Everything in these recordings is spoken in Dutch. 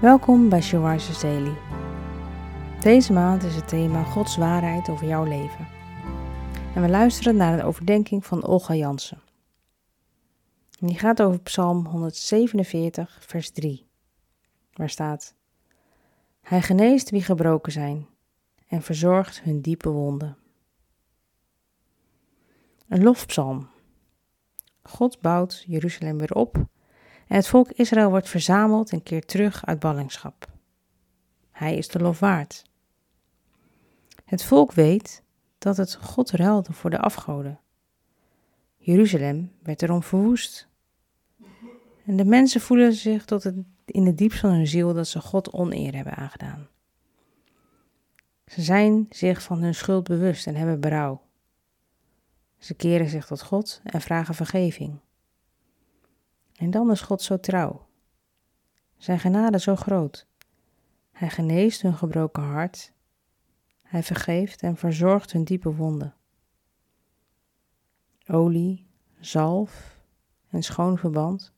Welkom bij Rises Daily. Deze maand is het thema Gods waarheid over jouw leven. En we luisteren naar de overdenking van Olga Jansen. En die gaat over Psalm 147, vers 3, waar staat: Hij geneest wie gebroken zijn en verzorgt hun diepe wonden. Een lofpsalm. God bouwt Jeruzalem weer op het volk Israël wordt verzameld en keert terug uit ballingschap. Hij is de lof waard. Het volk weet dat het God ruilde voor de afgoden. Jeruzalem werd erom verwoest. En de mensen voelen zich tot in het diepst van hun ziel dat ze God oneer hebben aangedaan. Ze zijn zich van hun schuld bewust en hebben berouw. Ze keren zich tot God en vragen vergeving. En dan is God zo trouw. Zijn genade zo groot. Hij geneest hun gebroken hart. Hij vergeeft en verzorgt hun diepe wonden. Olie, zalf en schoon verband.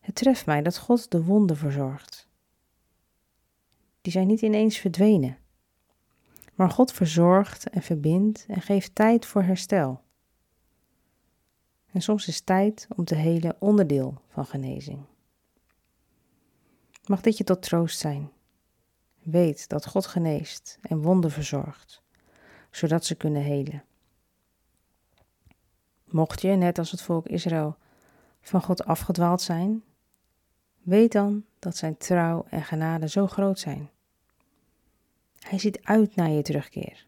Het treft mij dat God de wonden verzorgt. Die zijn niet ineens verdwenen. Maar God verzorgt en verbindt en geeft tijd voor herstel. En soms is tijd om te helen onderdeel van genezing. Mag dit je tot troost zijn? Weet dat God geneest en wonden verzorgt, zodat ze kunnen helen. Mocht je, net als het volk Israël, van God afgedwaald zijn, weet dan dat zijn trouw en genade zo groot zijn. Hij ziet uit naar je terugkeer.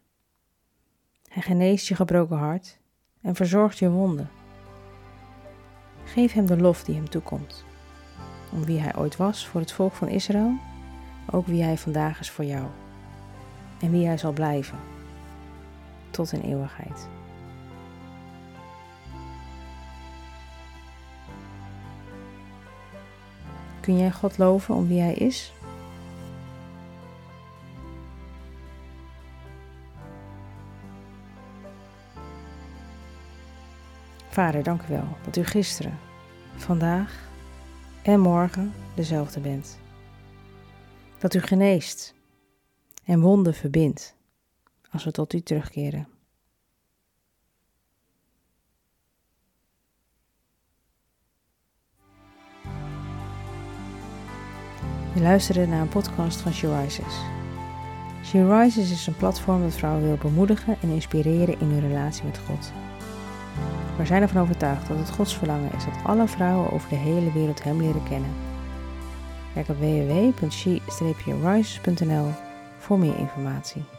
Hij geneest je gebroken hart en verzorgt je wonden. Geef hem de lof die hem toekomt. Om wie hij ooit was voor het volk van Israël, ook wie hij vandaag is voor jou. En wie hij zal blijven. Tot in eeuwigheid. Kun jij God loven om wie hij is? Vader, dank u wel dat u gisteren, vandaag en morgen dezelfde bent. Dat u geneest en wonden verbindt als we tot u terugkeren. Je luisterde naar een podcast van She Rises. She Rises is een platform dat vrouwen wil bemoedigen en inspireren in hun relatie met God. We zijn ervan overtuigd dat het Gods verlangen is dat alle vrouwen over de hele wereld Hem leren kennen. Kijk op www.she-rises.nl voor meer informatie.